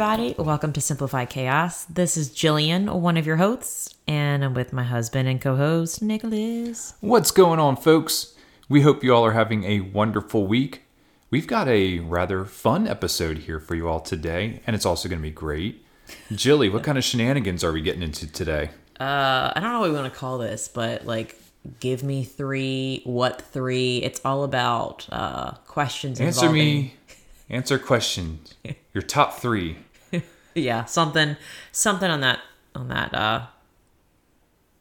Everybody. Welcome to Simplified Chaos. This is Jillian, one of your hosts, and I'm with my husband and co host, Nicholas. What's going on, folks? We hope you all are having a wonderful week. We've got a rather fun episode here for you all today, and it's also going to be great. Jilly, what kind of shenanigans are we getting into today? Uh, I don't know what we want to call this, but like, give me three, what three? It's all about uh, questions. Answer involving- me. Answer questions. Your top three. Yeah, something, something on that, on that. Uh,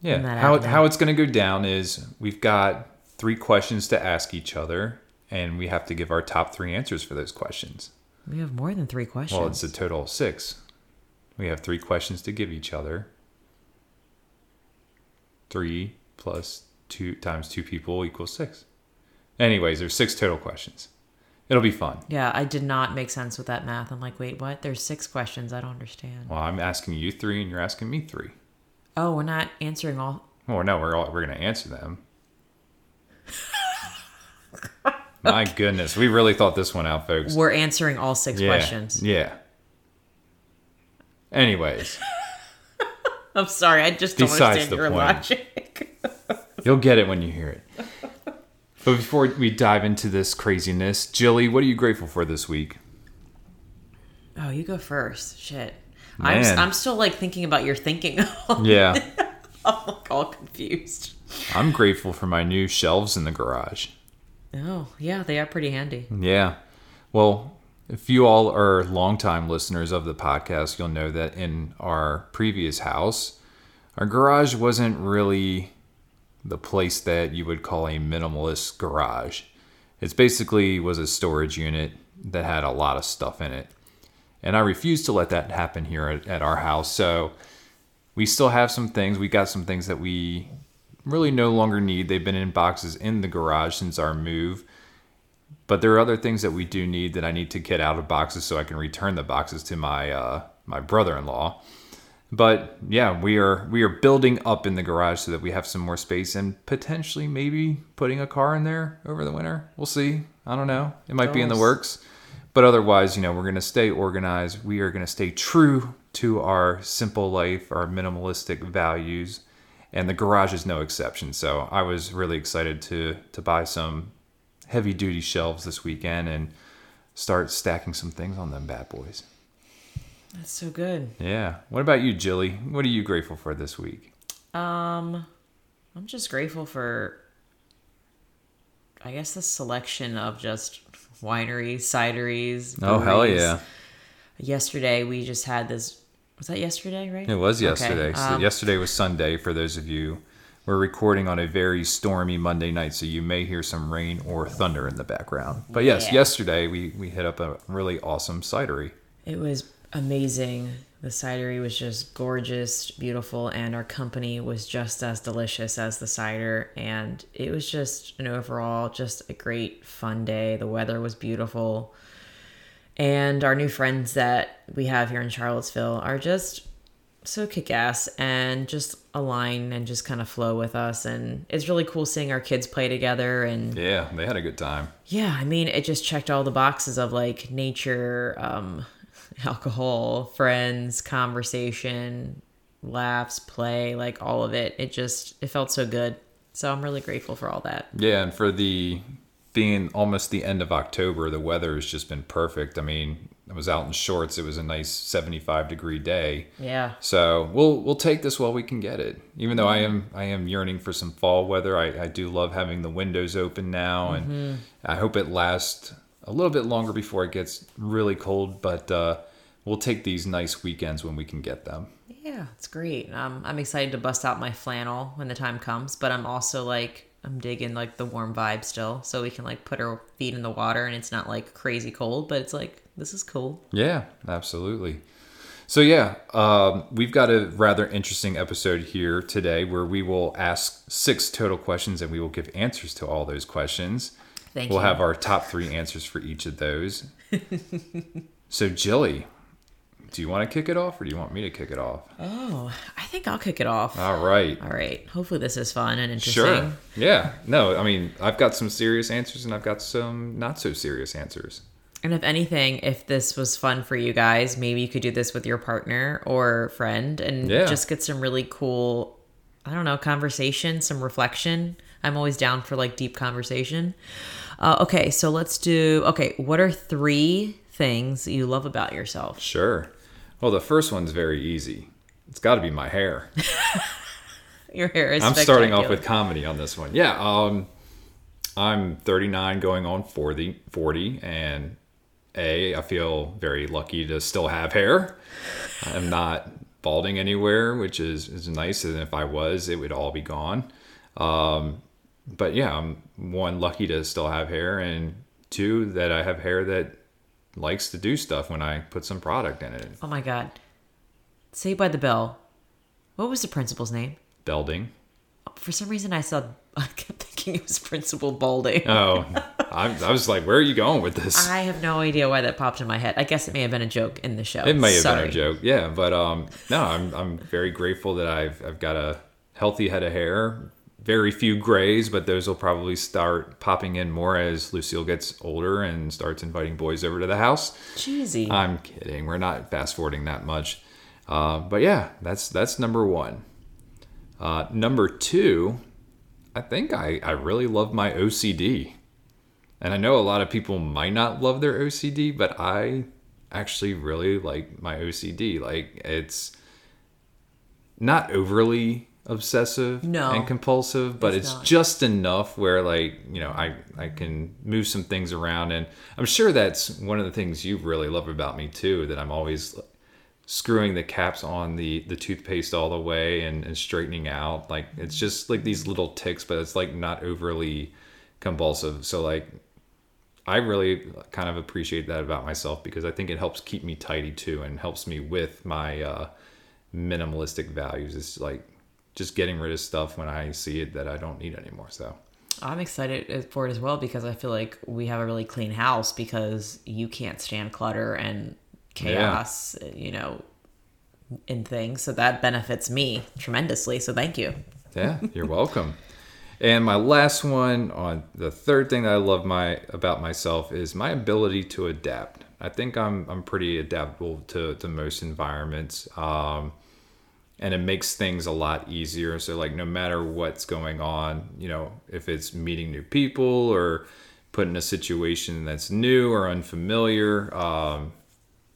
Yeah. that How, how it's going to go down is we've got three questions to ask each other, and we have to give our top three answers for those questions. we have more than three questions. Well, it's a total of six. We have three questions to give each other. Three plus two times two people equals six. Anyways, there's six total questions. It'll be fun. yeah, I did not make sense with that math. I'm like, wait, what? There's six questions. I don't understand. Well, I'm asking you three, and you're asking me three. Oh, we're not answering all. Well, no, we're all, we're gonna answer them. My goodness, we really thought this one out, folks. We're answering all six yeah, questions. Yeah. Anyways, I'm sorry, I just don't Besides understand your point. logic. you'll get it when you hear it. But before we dive into this craziness, Jilly, what are you grateful for this week? Oh, you go first. Shit. I'm, I'm still like thinking about your thinking. Yeah, I'm like all confused. I'm grateful for my new shelves in the garage. Oh, yeah, they are pretty handy. Yeah. Well, if you all are longtime listeners of the podcast, you'll know that in our previous house, our garage wasn't really the place that you would call a minimalist garage. It's basically was a storage unit that had a lot of stuff in it. And I refuse to let that happen here at, at our house. So we still have some things. We got some things that we really no longer need. They've been in boxes in the garage since our move. But there are other things that we do need that I need to get out of boxes so I can return the boxes to my uh, my brother-in-law. But yeah, we are we are building up in the garage so that we have some more space and potentially maybe putting a car in there over the winter. We'll see. I don't know. It might be in the works. But otherwise, you know, we're going to stay organized. We are going to stay true to our simple life, our minimalistic values, and the garage is no exception. So I was really excited to to buy some heavy duty shelves this weekend and start stacking some things on them bad boys. That's so good. Yeah. What about you, Jilly? What are you grateful for this week? Um, I'm just grateful for, I guess, the selection of just wineries, cideries. Oh hell yeah! Yesterday we just had this. Was that yesterday? Right. It was Okay, yesterday. So um, yesterday was Sunday for those of you. We're recording on a very stormy Monday night, so you may hear some rain or thunder in the background. But yes, Yeah. yesterday we we hit up a really awesome cidery. It was amazing. The cidery was just gorgeous, beautiful, and our company was just as delicious as the cider. And it was just an overall, just a great, fun day. The weather was beautiful. And our new friends that we have here in Charlottesville are just so kick ass and just align and just kind of flow with us. And it's really cool seeing our kids play together and Yeah, they had a good time. yeah, I mean, it just checked all the boxes of like nature, um, alcohol, friends, conversation, laughs, play, like all of it. It just it felt so good. So I'm really grateful for all that. Yeah, and for the being almost the end of October, the weather has just been perfect. I mean, I was out in shorts. It was a nice 75 degree day. Yeah. So we'll we'll take this while we can get it. Even though I am I am yearning for some fall weather. I, I do love having the windows open now, and I hope it lasts a little bit longer before it gets really cold. But uh, we'll take these nice weekends when we can get them. Yeah, it's great. Um, I'm excited to bust out my flannel when the time comes, but I'm also like I'm digging like the warm vibe still, so we can like put our feet in the water and it's not like crazy cold, but it's like this is cool. Yeah, absolutely. So yeah, um, we've got a rather interesting episode here today where we will ask six total questions and we will give answers to all those questions. Thank we'll you. have our top three answers for each of those. so Jilly, do you want to kick it off or do you want me to kick it off? Oh, I think I'll kick it off. All right. All right. Hopefully this is fun and interesting. Sure. Yeah. No, I mean, I've got some serious answers and I've got some not so serious answers. And if anything, if this was fun for you guys, maybe you could do this with your partner or friend and Yeah. just get some really cool, I don't know, conversation, some reflection. I'm always down for like deep conversation. Uh, okay, so let's do. Okay, what are three things you love about yourself? Sure. Well, the first one's very easy. It's got to be my hair. Your hair is. I'm starting off with comedy on this one. Yeah, um, I'm 39 going on 40, 40 and A, I feel very lucky to still have hair. I'm not balding anywhere, which is, is nice. And if I was, it would all be gone. Um, but yeah, I'm one, lucky to still have hair, and two, that I have hair that likes to do stuff when I put some product in it. Oh my god. Saved by the Bell. What was the principal's name? Belding. For some reason, I saw. I kept thinking it was Principal Balding. Oh, I, I was like, where are you going with this? I have no idea why that popped in my head. I guess it may have been a joke in the show. It may have Sorry. been a joke, yeah. But um, no, I'm I'm very grateful that I've I've got a healthy head of hair. Very few grays, but those will probably start popping in more as Lucille gets older and starts inviting boys over to the house. Cheesy. I'm kidding. We're not fast forwarding that much. Uh, but yeah, that's that's number one. Uh, number two, I think I, I really love my OCD. And I know a lot of people might not love their OCD, but I actually really like my OCD. Like it's not overly obsessive No. and compulsive, but It's it's, just enough where like, you know, I I can move some things around. And I'm sure that's one of the things you really love about me too that I'm always screwing the caps on the the toothpaste all the way and, and straightening out. Like it's just like these little ticks but it's like not overly compulsive. So like i really kind of appreciate that about myself because i think it helps keep me tidy too and helps me with my uh minimalistic values. It's like just getting rid of stuff when i see it that i don't need anymore so I'm excited for it as well because I feel like we have a really clean house because you can't stand clutter and chaos, you know, in things. So that benefits me tremendously. So thank you. Yeah, you're welcome. And my last one on the third thing that I love my about myself is my ability to adapt. I think I'm I'm pretty adaptable to, to most environments. Um, and it makes things a lot easier. So like no matter what's going on, you know, if it's meeting new people or put in a situation that's new or unfamiliar, um,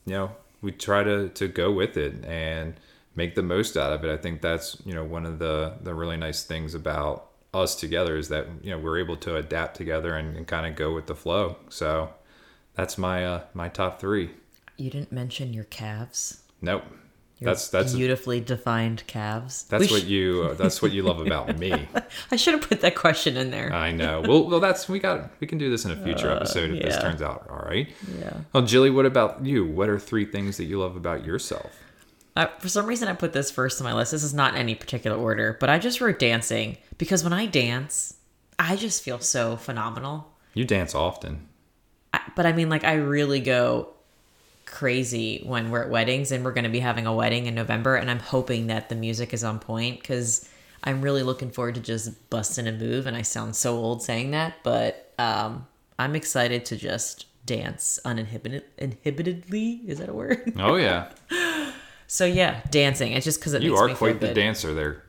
you know, we try to to go with it and make the most out of it. I think that's you know one of the the really nice things about us together is that you know we're able to adapt together and, and kind of go with the flow. So that's my uh, my top three. You didn't mention your calves. Nope. Your That's that's beautifully defined calves. that's We what sh- you uh, that's what you love about me. I should have put that question in there. I know. Well, well, that's we got. We can do this in a future episode if this Uh, turns out all right. yeah. Well, Jilly, what about you? What are three things that you love about yourself? Uh, for some reason, I put this first on my list. This is not in any particular order, but I just wrote dancing because when I dance, I just feel so phenomenal. You dance often. I, but I mean, like, I really go crazy when we're at weddings, and we're going to be having a wedding in November, and I'm hoping that the music is on point because I'm really looking forward to just busting a move. And I sound so old saying that, but um, I'm excited to just dance uninhibited, inhibitedly. Is that a word? Oh yeah, so yeah, dancing. It's just because it you are quite the good. dancer there.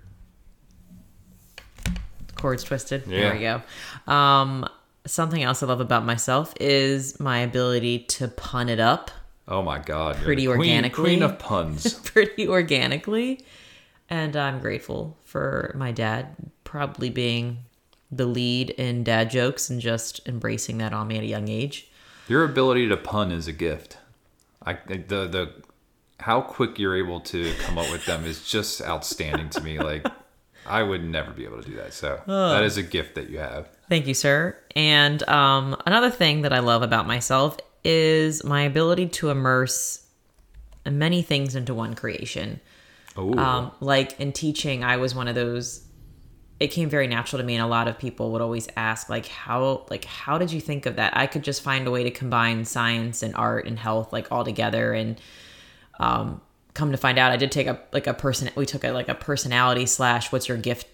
chords twisted. Yeah. There we go. Um, something else I love about myself is my ability to pun it up Oh my God, you're Pretty queen, organically. queen of puns. pretty organically. And I'm grateful for my dad probably being the lead in dad jokes and just embracing that on me at a young age. Your ability to pun is a gift. I the the how quick you're able to come up with them is just outstanding to me. Like I would never be able to do that. So that is a gift that you have. Thank you, sir. And um, another thing that I love about myself is my ability to immerse many things into one creation. Oh, Um, like in teaching, I was one of those. It came very natural to me, and a lot of people would always ask, like, how, like, how did you think of that? I could just find a way to combine science and art and health, like, all together. And um, come to find out, I did take a like a person. We took a like a personality slash what's your gift,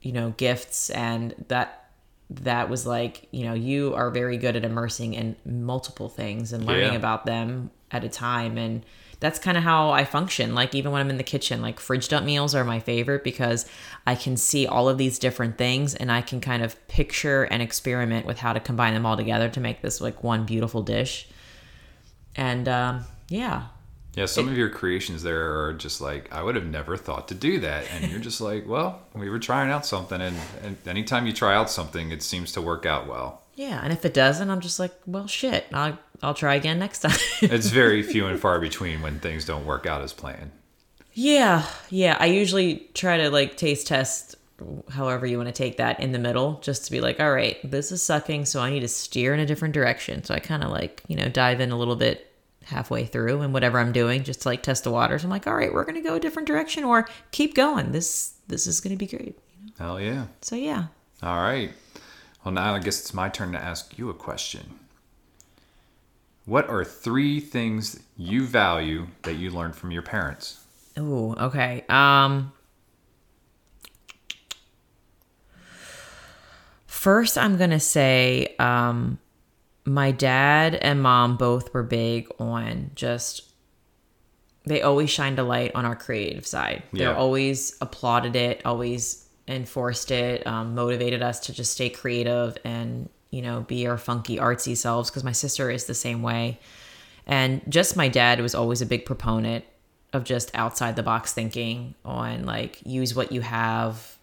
you know, gifts, and that that was like, you know, you are very good at immersing in multiple things and learning Yeah. about them at a time and that's kind of how I function. Like even when I'm in the kitchen, like fridge dump meals are my favorite because I can see all of these different things and I can kind of picture and experiment with how to combine them all together to make this like one beautiful dish. And um, yeah, yeah. Some of your creations there are just like I would have never thought to do that, and you're just like, well, we were trying out something, and, and anytime you try out something, it seems to work out well. yeah. And if it doesn't, I'm just like, well, shit, I'll I'll try again next time. It's very few and far between when things don't work out as planned. Yeah, yeah. I usually try to like taste test, however you want to take that, in the middle, just to be like, all right, this is sucking, so I need to steer in a different direction. So I kind of like, you know, dive in a little bit halfway through and whatever I'm doing, just to like test the waters. I'm like, all right, we're gonna go a different direction, or keep going. This this is gonna be great. You know? Hell yeah. So yeah. All right. Well, now I guess it's my turn to ask you a question. What are three things you value that you learned from your parents? Oh, okay. Um First, I'm going to say um my dad and mom both were big on just they always shined a light on our creative side. They Yeah. always applauded it, always enforced it, um, motivated us to just stay creative and you know be our funky artsy selves. Because my sister is the same way, and just my dad was always a big proponent of just outside the box thinking on like use what you have.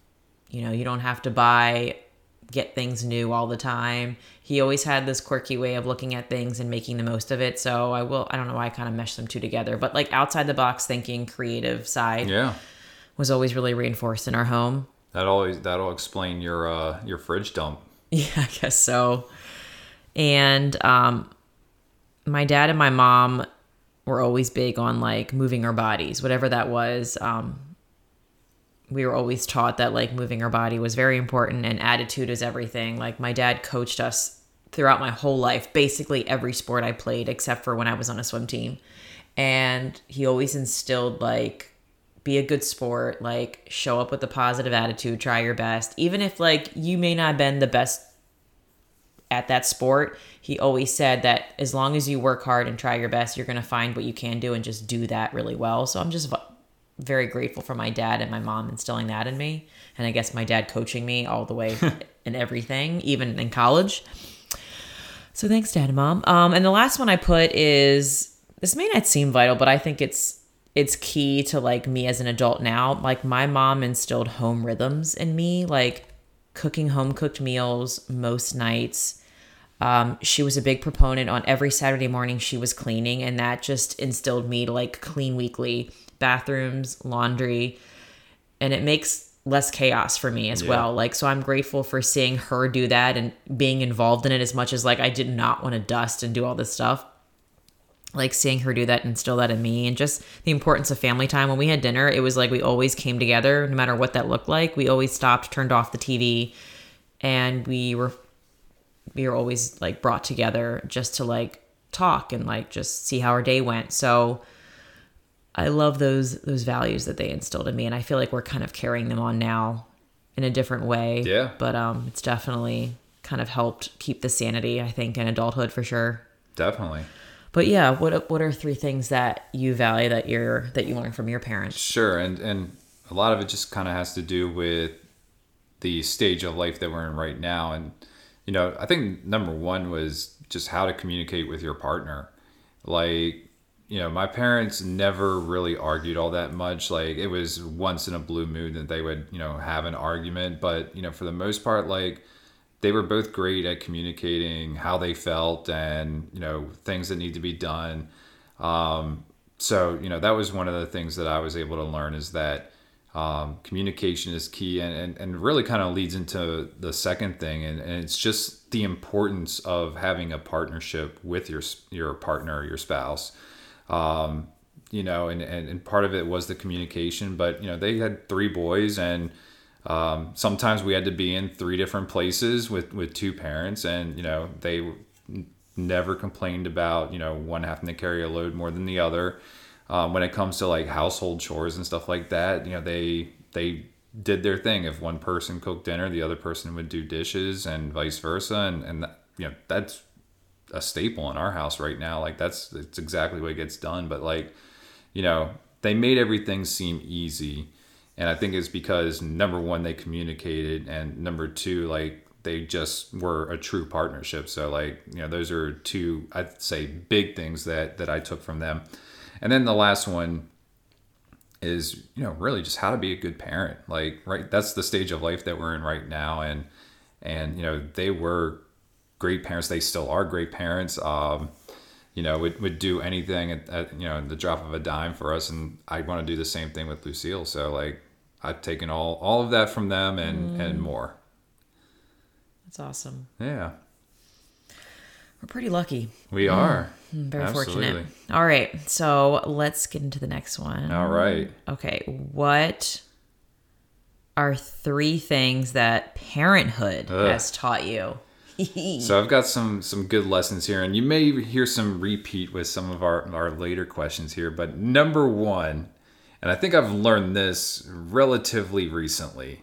You know, you don't have to buy get things new all the time. He always had this quirky way of looking at things and making the most of it. So I will I don't know why I kind of meshed them two together, but like outside the box thinking, creative side Yeah. was always really reinforced in our home. That always that'll explain your uh your fridge dump. Yeah, I guess so. And um my dad and my mom were always big on like moving our bodies, whatever that was. Um we were always taught that like moving our body was very important and attitude is everything. Like my dad coached us throughout my whole life, basically every sport I played except for when I was on a swim team. And he always instilled like be a good sport, like show up with a positive attitude, try your best. Even if like you may not have been the best at that sport, he always said that as long as you work hard and try your best, you're going to find what you can do and just do that really well. So I'm just very grateful for my dad and my mom instilling that in me. And I guess my dad coaching me all the way in everything, even in college. So thanks, dad and mom. Um, and the last one I put is this may not seem vital, but I think it's it's key to like me as an adult now. Like my mom instilled home rhythms in me, like cooking home cooked meals most nights. Um, she was a big proponent on every Saturday morning she was cleaning, and that just instilled me to like clean weekly bathrooms, laundry, and it makes less chaos for me as Yeah. well. Like, so I'm grateful for seeing her do that and being involved in it as much as like I did not want to dust and do all this stuff. Like seeing her do that and instill that in me, and just the importance of family time. When we had dinner, it was like we always came together, no matter what that looked like. We always stopped, turned off the TV, and we were we were always like brought together just to like talk and like just see how our day went. So I love those those values that they instilled in me and I feel like we're kind of carrying them on now in a different way. Yeah. But um it's definitely kind of helped keep the sanity, I think, in adulthood for sure. Definitely. But yeah, what what are three things that you value that you're that you learned from your parents? Sure, and and a lot of it just kind of has to do with the stage of life that we're in right now, and you know, I think number one was just how to communicate with your partner. Like, you know, my parents never really argued all that much. Like, it was once in a blue moon that they would, you know, have an argument, but you know, for the most part, like they were both great at communicating how they felt and you know things that need to be done. Um, so you know that was one of the things that i was able to learn is that um, communication is key and, and, and really kind of leads into the second thing. And, and it's just the importance of having a partnership with your your partner your spouse um, you know, and, and, and part of it was the communication. But you know, they had three boys, and um, sometimes we had to be in three different places with with two parents, and you know, they never complained about you know one having to carry a load more than the other. Um, when it comes to like household chores and stuff like that, you know, they they did their thing. If one person cooked dinner, the other person would do dishes, and vice versa. And and you know that's a staple in our house right now. Like that's it's exactly what gets done. But like, you know, they made everything seem easy, and I think it's because number one they communicated, and number two like they just were a true partnership. So like you know those are two I'd say big things that that I took from them. And then the last one is you know really just how to be a good parent like right that's the stage of life that we're in right now and and you know they were great parents they still are great parents um you know would, would do anything at, at you know the drop of a dime for us and i want to do the same thing with lucille so like i've taken all all of that from them and mm. and more that's awesome yeah we're pretty lucky we are Mm, very Absolutely. fortunate. All right. So let's get into the next one. All right. Okay. What are three things that parenthood Ugh. has taught you? so I've got some some good lessons here, and you may hear some repeat with some of our our later questions here. But number one, and I think I've learned this relatively recently,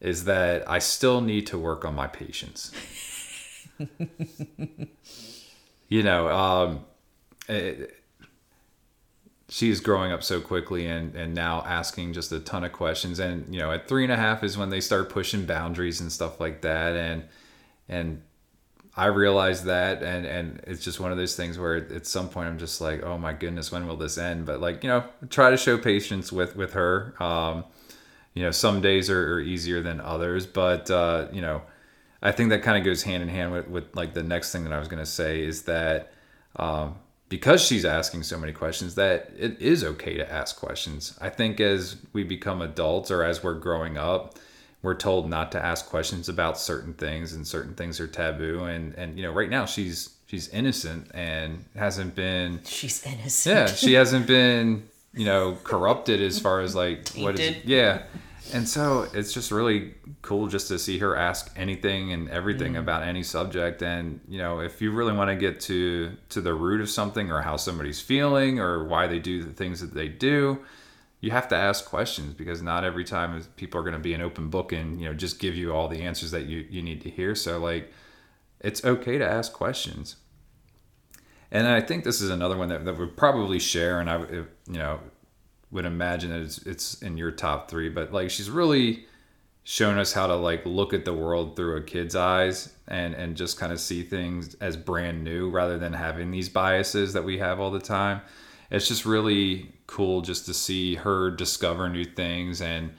is that I still need to work on my patience. you know, um, it, she's growing up so quickly and, and now asking just a ton of questions. And, you know, at three and a half is when they start pushing boundaries and stuff like that. And, and I realize that. And, and it's just one of those things where at some point I'm just like, oh my goodness, when will this end? But like, you know, try to show patience with, with her. Um, you know, some days are, are easier than others, but, uh, you know, I think that kind of goes hand in hand with, with like the next thing that I was to say is that um, because she's asking so many questions, that it is okay to ask questions. I think as we become adults or as we're growing up, we're told not to ask questions about certain things and certain things are taboo. And, and, you know, right now she's, she's innocent and hasn't been, she's innocent. Yeah. She hasn't been, you know, corrupted as far as like, what is it? Yeah and so it's just really cool just to see her ask anything and everything mm. about any subject and you know if you really want to get to to the root of something or how somebody's feeling or why they do the things that they do you have to ask questions because not every time people are going to be an open book and you know just give you all the answers that you you need to hear so like it's okay to ask questions and i think this is another one that, that we probably share and i you know would imagine that it's it's in your top three, but like she's really shown us how to like look at the world through a kid's eyes and and just kind of see things as brand new rather than having these biases that we have all the time. It's just really cool just to see her discover new things and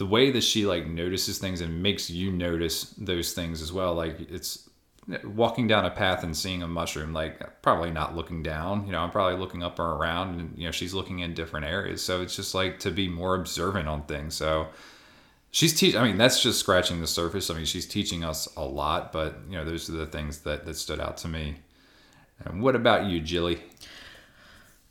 the way that she like notices things and makes you notice those things as well. Like it's eh, walking down a path and seeing a mushroom like probably not looking down you know i'm probably looking up or around and you know she's looking in different areas. So it's just like to be more observant on things. So she's teaching i mean that's just scratching the surface. I mean she's teaching us a lot but you know those are the things that that stood out to me. And what about you jilly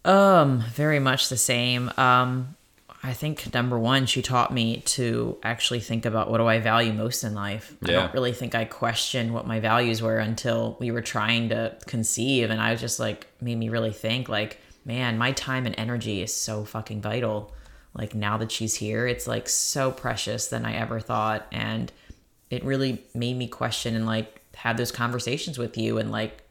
um very much the same um I think number one, she taught me to actually think about what do I value most in life. Yeah. I don't really think I questioned what my values were until we were trying to conceive. And I was just like, made me really think, like, man, my time and energy is so fucking vital. Like, now that she's here, it's like so precious than I ever thought. And it really made me question and like have those conversations with you and like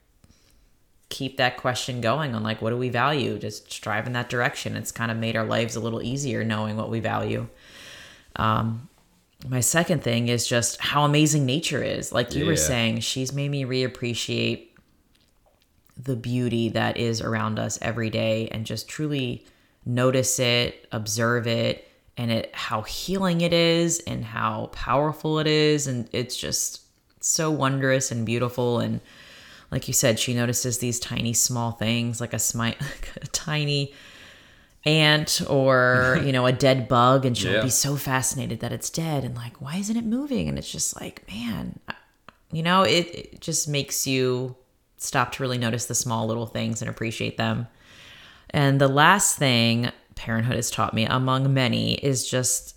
keep that question going on like what do we value? Just strive in that direction. It's kind of made our lives a little easier knowing what we value. Um my second thing is just how amazing nature is. Like you yeah. were saying she's made me reappreciate the beauty that is around us every day and just truly notice it observe it and it how healing it is and how powerful it is. And it's just so wondrous and beautiful and like you said, she notices these tiny small things like a, smi- like a tiny ant or you know a dead bug and she'll yeah. be so fascinated that it's dead and like why isn't it moving and it's just like man you know it, it just makes you stop to really notice the small little things and appreciate them And the last thing parenthood has taught me, among many, is just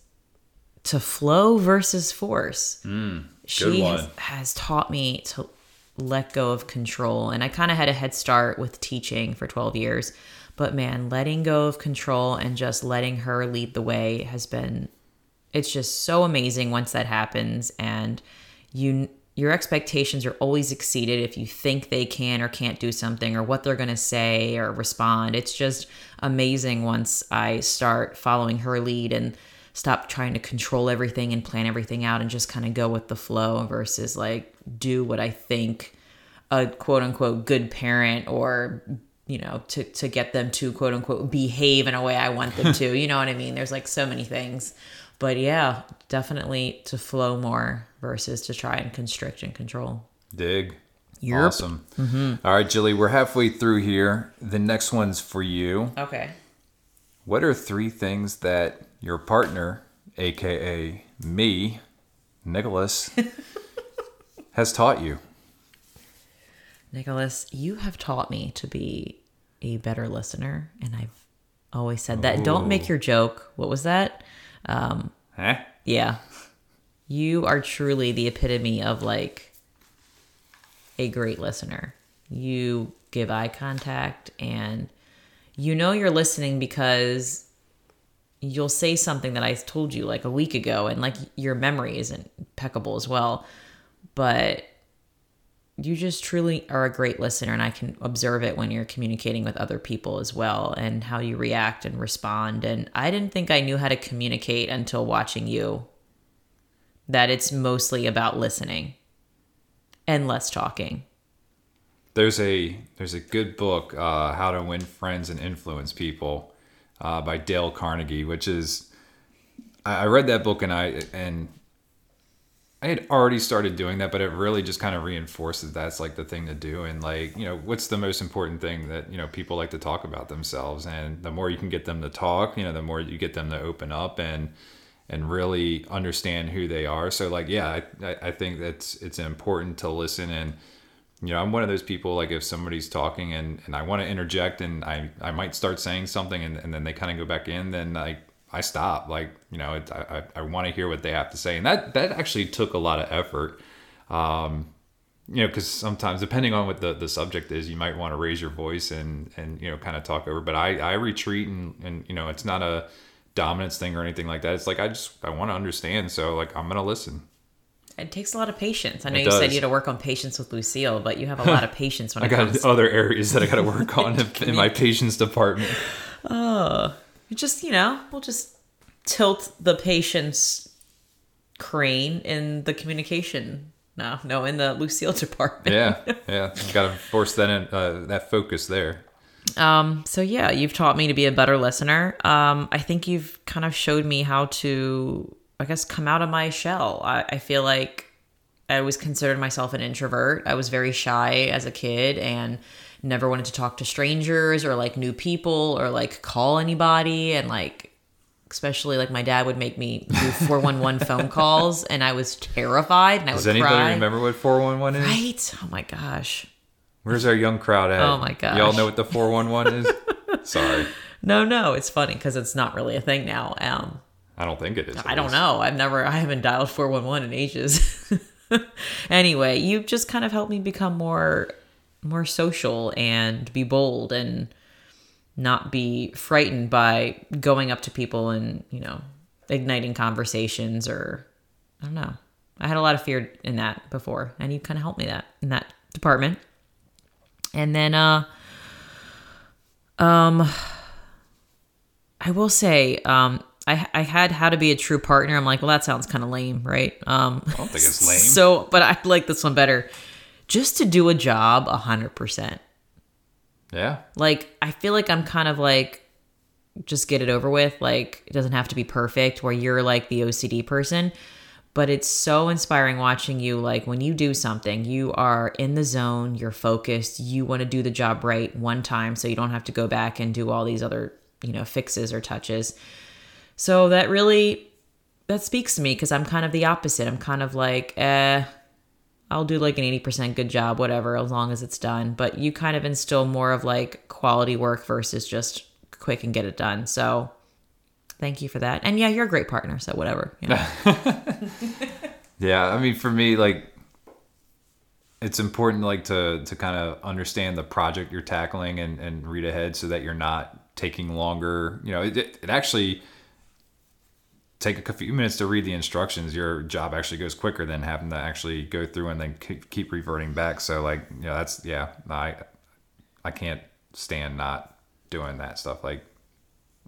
to flow versus force. Hmm, she one. has, has taught me to let go of control. And I kind of had a head start with teaching for 12 years. But man, letting go of control and just letting her lead the way has been it's just so amazing once that happens and you your expectations are always exceeded if you think they can or can't do something or what they're going to say or respond it's just amazing once i start following her lead and stop trying to control everything and plan everything out and just kind of go with the flow versus like do what i think a quote unquote good parent or you know to to get them to quote unquote behave in a way I want them to. you know what I mean? There's like so many things. But yeah, definitely to flow more versus to try and constrict and control. Dig. Yerp. Awesome. Mm-hmm. All right, Jilly, we're halfway through here. The next one's for you. Okay. What are three things that your partner, aka me, Nicholas, has taught you? Nicholas, you have taught me to be a better listener and I've always said that. Don't make your joke. What was that? Um, huh? Yeah. You are truly the epitome of like a great listener. You give eye contact and you know you're listening because you'll say something that I told you like a week ago and like your memory isn't impeccable as well. But you just truly are a great listener and I can observe it when you're communicating with other people as well and how you react and respond and I didn't think I knew how to communicate until watching you that it's mostly about listening and less talking. There's a there's a good book, uh, How to Win Friends and Influence People, uh, by Dale Carnegie, which is I I read that book and I and I had already started doing that, but it really just kind of reinforces that's like the thing to do. And like, you know, what's the most important thing that, you know, people like to talk about themselves. And the more you can get them to talk, you know, the more you get them to open up and, and really understand who they are. So like, yeah, I- I think that's, it's important to listen. And, you know, I'm one of those people, like if somebody's talking and, and I want to interject and I, I might start saying something and, and then they kind of go back in, then like, I stop. Like, you know, it, I, I, I want to hear what they have to say. And that, that actually took a lot of effort. Um, you know, because sometimes depending on what the, the subject is, you might want to raise your voice and, and, you know, kind of talk over, but I, I retreat and, and, you know, it's not a dominance thing or anything like that. It's like, I just, I want to understand. So like, I'm going to listen. It takes a lot of patience. I know It you said you had to work on patience with Lucille, but you have a lot of patience when I got comes other areas that I got to work on in, my patience department. You just you know we'll just tilt the patience crane in the communication no no in the lucille department Yeah. Yeah. Got to force that in, uh, that focus there. um so yeah you've taught me to be a better listener um i think you've kind of showed me how to i guess come out of my shell i, I feel like i always considered myself an introvert i was very shy as a kid and never wanted to talk to strangers or like new people or like call anybody and like especially like my dad would make me do 411 phone calls and I was terrified and I Does would anybody cry. remember what 411 is? Right? Oh my gosh. Where's our young crowd at? Oh my gosh. Y'all know what the 411 is? Sorry. No, no, it's funny because it's not really a thing now. Um, I don't think it is. I don't know. I've never, I haven't dialed 411 in ages. anyway, you've just kind of helped me become more, more social and be bold and not be frightened by going up to people and, you know, igniting conversations or, I don't know. I had a lot of fear in that before, and you kind of helped me that in that department. And then, uh, um, I will say, um, I I had how to be a true partner. I'm like, well, that sounds kind of lame, right? Um, I don't think it's lame. so, but I like this one better. Just to do a job a hundred percent. Yeah. Like, I feel like I'm kind of like, just get it over with. Like, it doesn't have to be perfect. Where you're like the OCD person, but it's so inspiring watching you. Like when you do something, you are in the zone. You're focused. You want to do the job right one time, so you don't have to go back and do all these other you know fixes or touches. So that really that speaks to me because I'm kind of the opposite. I'm kind of like, eh, I'll do like an 80% good job, whatever, as long as it's done. But you kind of instill more of like quality work versus just quick and get it done. So thank you for that. And yeah, you're a great partner. So whatever. You know. Yeah, I mean, for me, like, it's important, like, to to kind of understand the project you're tackling and and read ahead so that you're not taking longer. You know, it it, it actually take a few minutes to read the instructions. Your job actually goes quicker than having to actually go through and then keep, reverting back. So, like, you know, that's yeah, I I can't stand not doing that stuff. Like,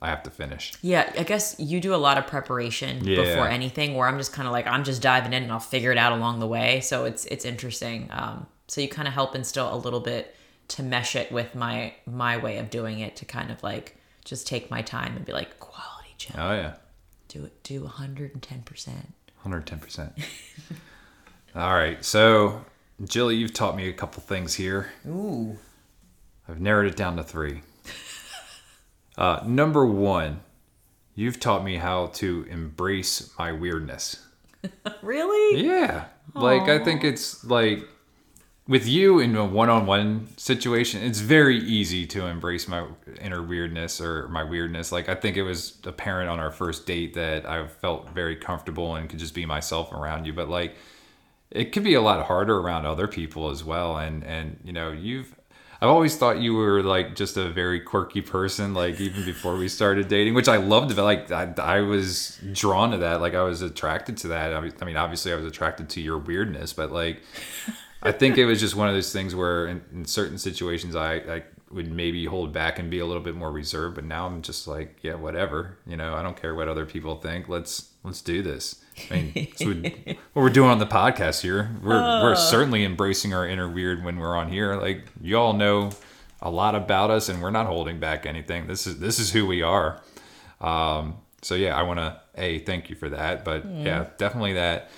I have to finish. Yeah, I guess you do a lot of preparation Yeah. before anything. Where I'm just kind of like I'm just diving in and I'll figure it out along the way. So it's it's interesting. Um, so you kind of help instill a little bit to mesh it with my my way of doing it to kind of like just take my time and be like quality Jill, Oh yeah. Do it do 110 percent. 110%. All right. So, Jilly, you've taught me a couple things here. Ooh, I've narrowed it down to three. Uh, number one, you've taught me how to embrace my weirdness. really? Yeah. Like, I think it's like with you in a one on one situation, it's very easy to embrace my inner weirdness or my weirdness. Like, I think it was apparent on our first date that I felt very comfortable and could just be myself around you. But, like, it could be a lot harder around other people as well. And, and, you know, you've, I've always thought you were like just a very quirky person, like even before we started dating, which I loved. Like I, I was drawn to that, like I was attracted to that. I mean, obviously, I was attracted to your weirdness, but like I think it was just one of those things where in, in certain situations I, I would maybe hold back and be a little bit more reserved, but now I'm just like, yeah, whatever. You know, I don't care what other people think. Let's let's do this. I mean, it's what, we're doing on the podcast here. We're we're certainly embracing our inner weird when we're on here. Like you all know a lot about us, and we're not holding back anything. This is this is who we are. Um, so yeah, I want to a thank you for that, but yeah, definitely that.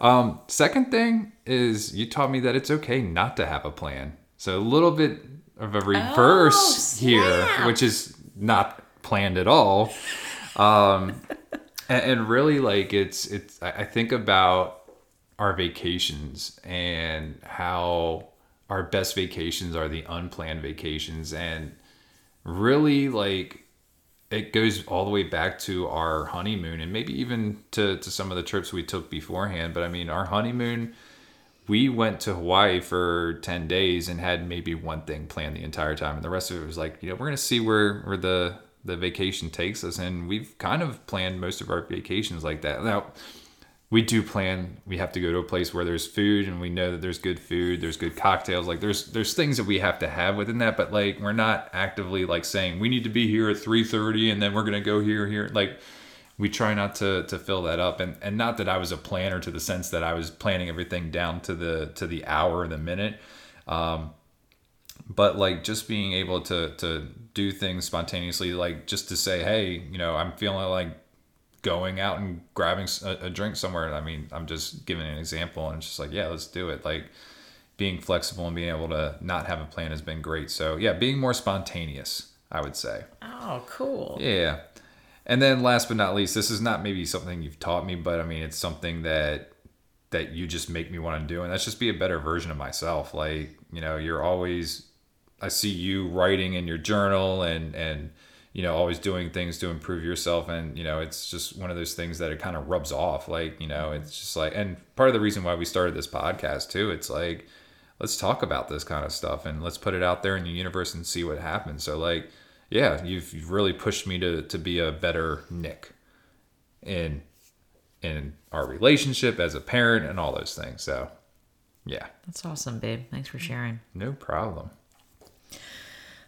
Um, second thing is you taught me that it's okay not to have a plan. So a little bit of a reverse here, which is not planned at all. Um, and, and really like it's it's I think about our vacations and how our best vacations are the unplanned vacations and really like it goes all the way back to our honeymoon and maybe even to, to some of the trips we took beforehand. But I mean, our honeymoon, we went to Hawaii for 10 days and had maybe one thing planned the entire time. And the rest of it was like, you know, we're going to see where, where the, the vacation takes us. And we've kind of planned most of our vacations like that. Now, we do plan we have to go to a place where there's food and we know that there's good food there's good cocktails like there's there's things that we have to have within that but like we're not actively like saying we need to be here at 3.30 and then we're gonna go here here like we try not to to fill that up and and not that i was a planner to the sense that i was planning everything down to the to the hour the minute um but like just being able to to do things spontaneously like just to say hey you know i'm feeling like going out and grabbing a drink somewhere i mean i'm just giving an example and it's just like yeah let's do it like being flexible and being able to not have a plan has been great so yeah being more spontaneous i would say Oh, cool. yeah. And then last but not least, this is not maybe something you've taught me, but I mean it's something that that you just make me want to do and that's just be a better version of myself. Like, you know, you're always I see you writing in your journal and and you know, always doing things to improve yourself and you know, it's just one of those things that it kind of rubs off like, you know, it's just like and part of the reason why we started this podcast too, it's like let's talk about this kind of stuff and let's put it out there in the universe and see what happens. So like, yeah, you've, you've really pushed me to, to be a better Nick in in our relationship as a parent and all those things. So yeah, That's awesome, babe. Thanks for sharing. no problem.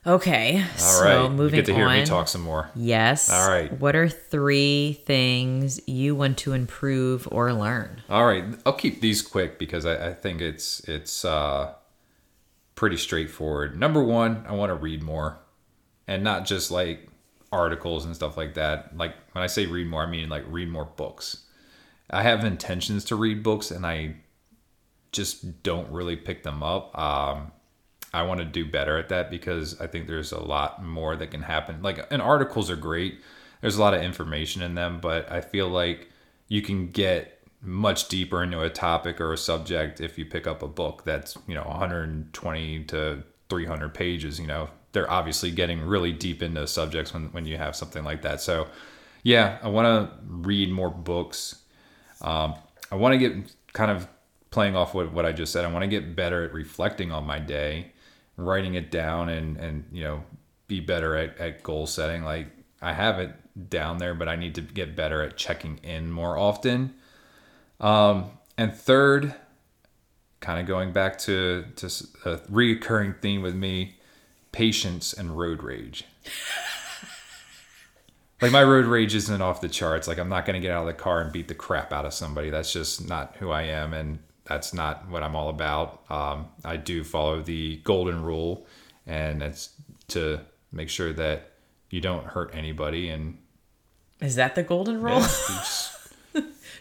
Okay. All so right, moving you get to hear on. me talk some more. Yes. All right. What are three things you want to improve or learn? All right, I'll keep these quick because I, I think it's it's uh, pretty straightforward. Number one, I want to read more, and not just like articles and stuff like that. Like when I say read more, I mean like read more books. I have intentions to read books, and I just don't really pick them up. Um, I want to do better at that because I think there's a lot more that can happen. Like, and articles are great. There's a lot of information in them, but I feel like you can get much deeper into a topic or a subject if you pick up a book that's you know 120 to 300 pages you know. They're obviously getting really deep into subjects when, when you have something like that. So yeah i want to read more books. Um, i want to get kind of playing off what, what i just said. I want to get better at reflecting on my day writing it down and and you know be better at, at goal setting like i have it down there but i need to get better at checking in more often um, and third, kind of going back to, to a reoccurring theme with me, patience and road rage. like my road rage isn't off the charts. Like I'm not going to get out of the car and beat the crap out of somebody. That's just not who I am, and that's not what I'm all about. Um, I do follow the golden rule, and it's to make sure that you don't hurt anybody. And is that the golden rule?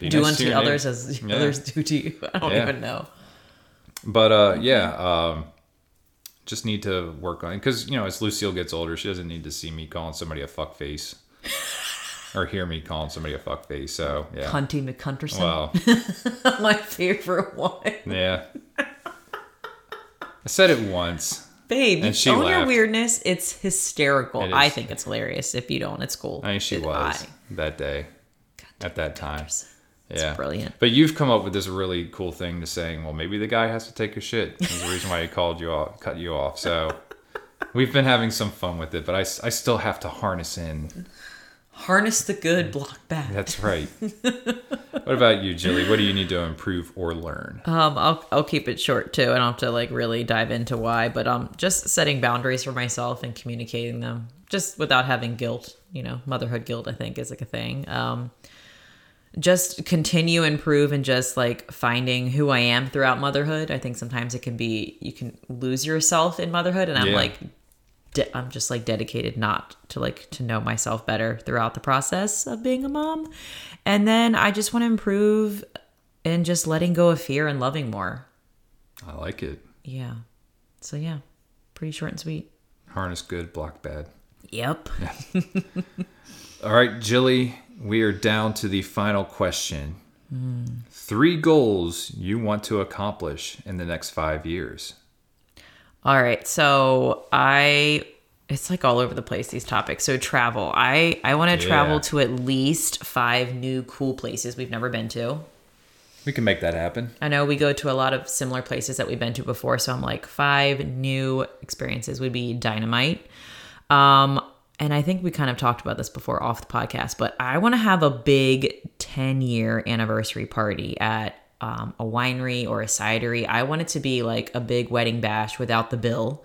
Yeah, do unto others as yeah. others do to you. I don't yeah. even know. But uh, yeah, um, just need to work on it because you know as Lucille gets older, she doesn't need to see me calling somebody a fuck face. or hear me calling somebody a fuck face. So yeah. Hunty McHunterson. Wow. My favorite one. Yeah. I said it once. Babe, and she own laughed. your weirdness. It's hysterical. I think it's hilarious. If you don't, it's cool. I think she was I. that day. At that time. It's yeah. brilliant. But you've come up with this really cool thing to saying, well, maybe the guy has to take a shit. That's the reason why he called you off, cut you off. So we've been having some fun with it, but I, I still have to harness in. Harness the good, block bad. That's right. what about you, Jilly? What do you need to improve or learn? Um, I'll I'll keep it short too. I don't have to like really dive into why, but um, just setting boundaries for myself and communicating them, just without having guilt. You know, motherhood guilt. I think is like a thing. Um, just continue improve and just like finding who I am throughout motherhood. I think sometimes it can be you can lose yourself in motherhood and I'm yeah. like de- I'm just like dedicated not to like to know myself better throughout the process of being a mom. And then I just want to improve and just letting go of fear and loving more. I like it. Yeah. So yeah, pretty short and sweet. Harness good, block bad. Yep. Yeah. All right, Jilly, we are down to the final question. Mm. Three goals you want to accomplish in the next five years. All right. So I it's like all over the place these topics so travel i i want to yeah. travel to at least five new cool places we've never been to we can make that happen i know we go to a lot of similar places that we've been to before so i'm like five new experiences would be dynamite um and I think we kind of talked about this before off the podcast, but I want to have a big 10 year anniversary party at um, a winery or a cidery. I want it to be like a big wedding bash without the bill.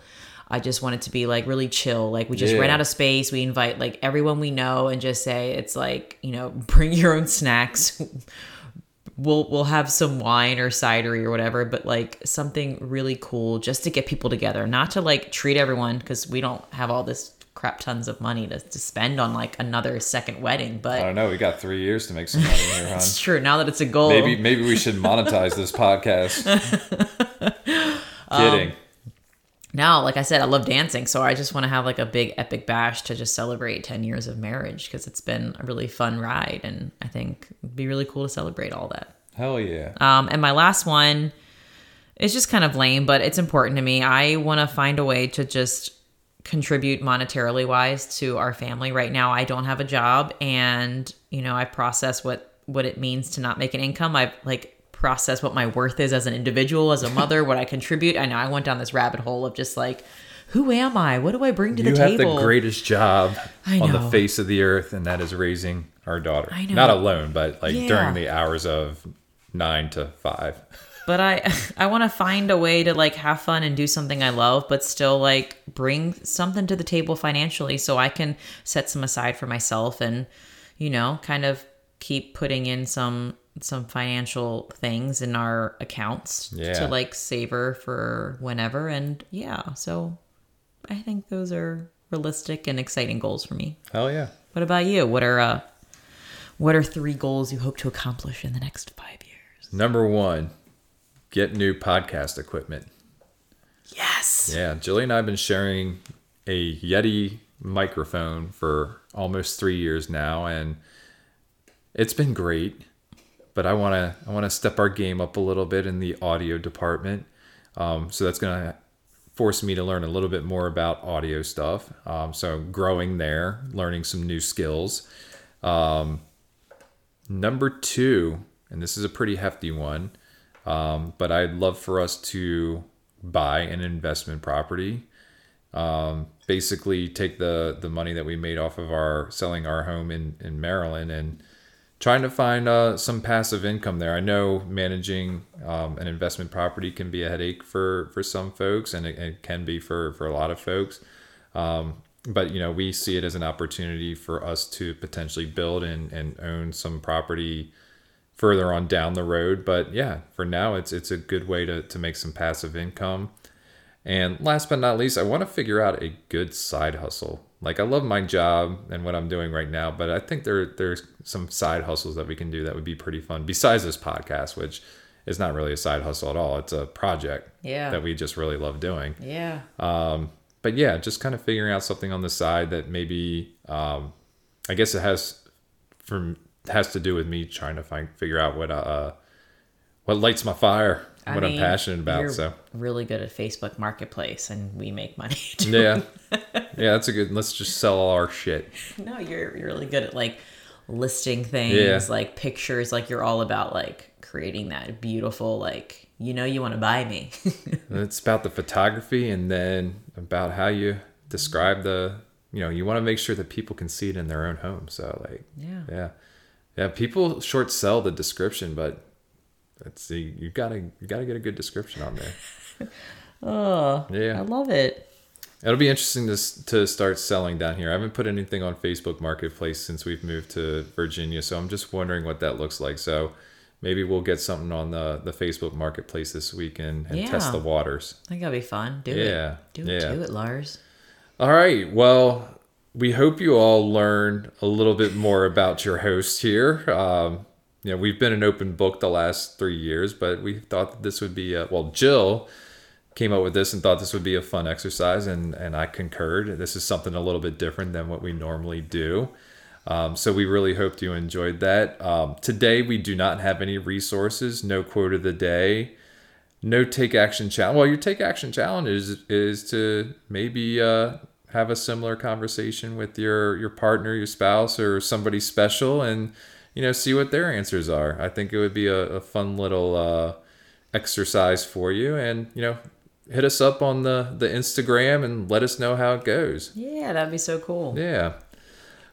I just want it to be like really chill. Like we just yeah. rent out of space. We invite like everyone we know and just say it's like, you know, bring your own snacks. we'll we'll have some wine or cidery or whatever, but like something really cool just to get people together, not to like treat everyone because we don't have all this crap tons of money to, to spend on like another second wedding. But I don't know. We got three years to make some money here, hon. it's true. Now that it's a goal, maybe maybe we should monetize this podcast. Kidding. Um, no, like I said, I love dancing, so I just want to have like a big epic bash to just celebrate 10 years of marriage because it's been a really fun ride and I think it'd be really cool to celebrate all that. Hell yeah. Um and my last one is just kind of lame, but it's important to me. I want to find a way to just contribute monetarily wise to our family. Right now i don't have a job and you know i process what what it means to not make an income. I've like process what my worth is as an individual as a mother what i contribute. I know i went down this rabbit hole of just like who am i? What do i bring to you the table you have the greatest job on the face of the earth and that is raising our daughter. Not alone but like yeah. during the hours of nine to five but I I want to find a way to like have fun and do something I love, but still like bring something to the table financially so I can set some aside for myself and you know kind of keep putting in some some financial things in our accounts yeah. to like savor for whenever and yeah so I think those are realistic and exciting goals for me. Hell yeah. What about you? What are uh what are three goals you hope to accomplish in the next 5 years? Number 1, get new podcast equipment. Yes. Yeah, Jillian and I have been sharing a Yeti microphone for almost three years now, and it's been great. but I want to I want to step our game up a little bit in the audio department. Um, so that's gonna force me to learn a little bit more about audio stuff. Um, so growing there, learning some new skills. Um, number two, and this is a pretty hefty one, um, but I'd love for us to buy an investment property. Um, basically, take the the money that we made off of our selling our home in in Maryland and trying to find uh, some passive income there. I know managing um, an investment property can be a headache for for some folks, and it, it can be for for a lot of folks. Um, but you know, we see it as an opportunity for us to potentially build and, and own some property further on down the road. But yeah, for now, it's it's a good way to to make some passive income. And last but not least, I want to figure out a good side hustle. Like I love my job and what I'm doing right now, but I think there there's some side hustles that we can do that would be pretty fun besides this podcast, which is not really a side hustle at all. It's a project Yeah. that we just really love doing. Yeah. Um, but yeah, just kind of figuring out something on the side that maybe um, I guess it has from has to do with me trying to find figure out what uh what lights my fire, I what I'm passionate about. You're So really good at Facebook Marketplace, and we make money. yeah, yeah, that's a good. Let's just sell all our shit. no, you're you're really good at like listing things, Yeah. like pictures. Like you're all about like creating that beautiful like you know you want to buy me. It's about the photography and then about how you describe the. You know, you want to make sure that people can see it in their own home. So like, yeah. yeah, yeah. People short sell the description, but let's see. You gotta you gotta get a good description on there. Oh, Yeah. I love it. It'll be interesting to, to start selling down here. I haven't put anything on Facebook Marketplace since we've moved to Virginia, so I'm just wondering what that looks like. So maybe we'll get something on the, the Facebook Marketplace this week and, and test the waters. I think that'll be fun. Do Yeah, it. Do yeah. it. Do it, Lars. All right. Well, we hope you all learned a little bit more about your host here. Um, you know, we've been an open book the last three years, but we thought that this would be a, well, Jill came up with this and thought this would be a fun exercise, and and I concurred. This is something a little bit different than what we normally do. Um, so we really hoped you enjoyed that. Um, today we do not have any resources, no quote of the day, no take action challenge. Well, your take action challenge is is to maybe uh, have a similar conversation with your your partner, your spouse, or somebody special, and you know see what their answers are. I think it would be a, a fun little uh, exercise for you, and you know hit us up on the the Instagram and let us know how it goes. Yeah, that'd be so cool. Yeah.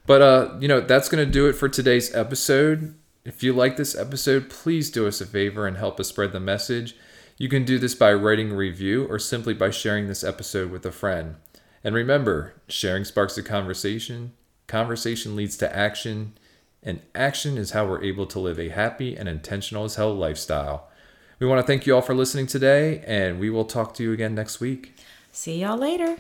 But uh, you know, that's gonna do it for today's episode. If you like this episode, please do us a favor and help us spread the message. You can do this by writing a review or simply by sharing this episode with a friend. And remember, sharing sparks a conversation, conversation leads to action, and action is how we're able to live a happy and intentional as hell lifestyle. We want to thank you all for listening today, and we will talk to you again next week. See y'all later.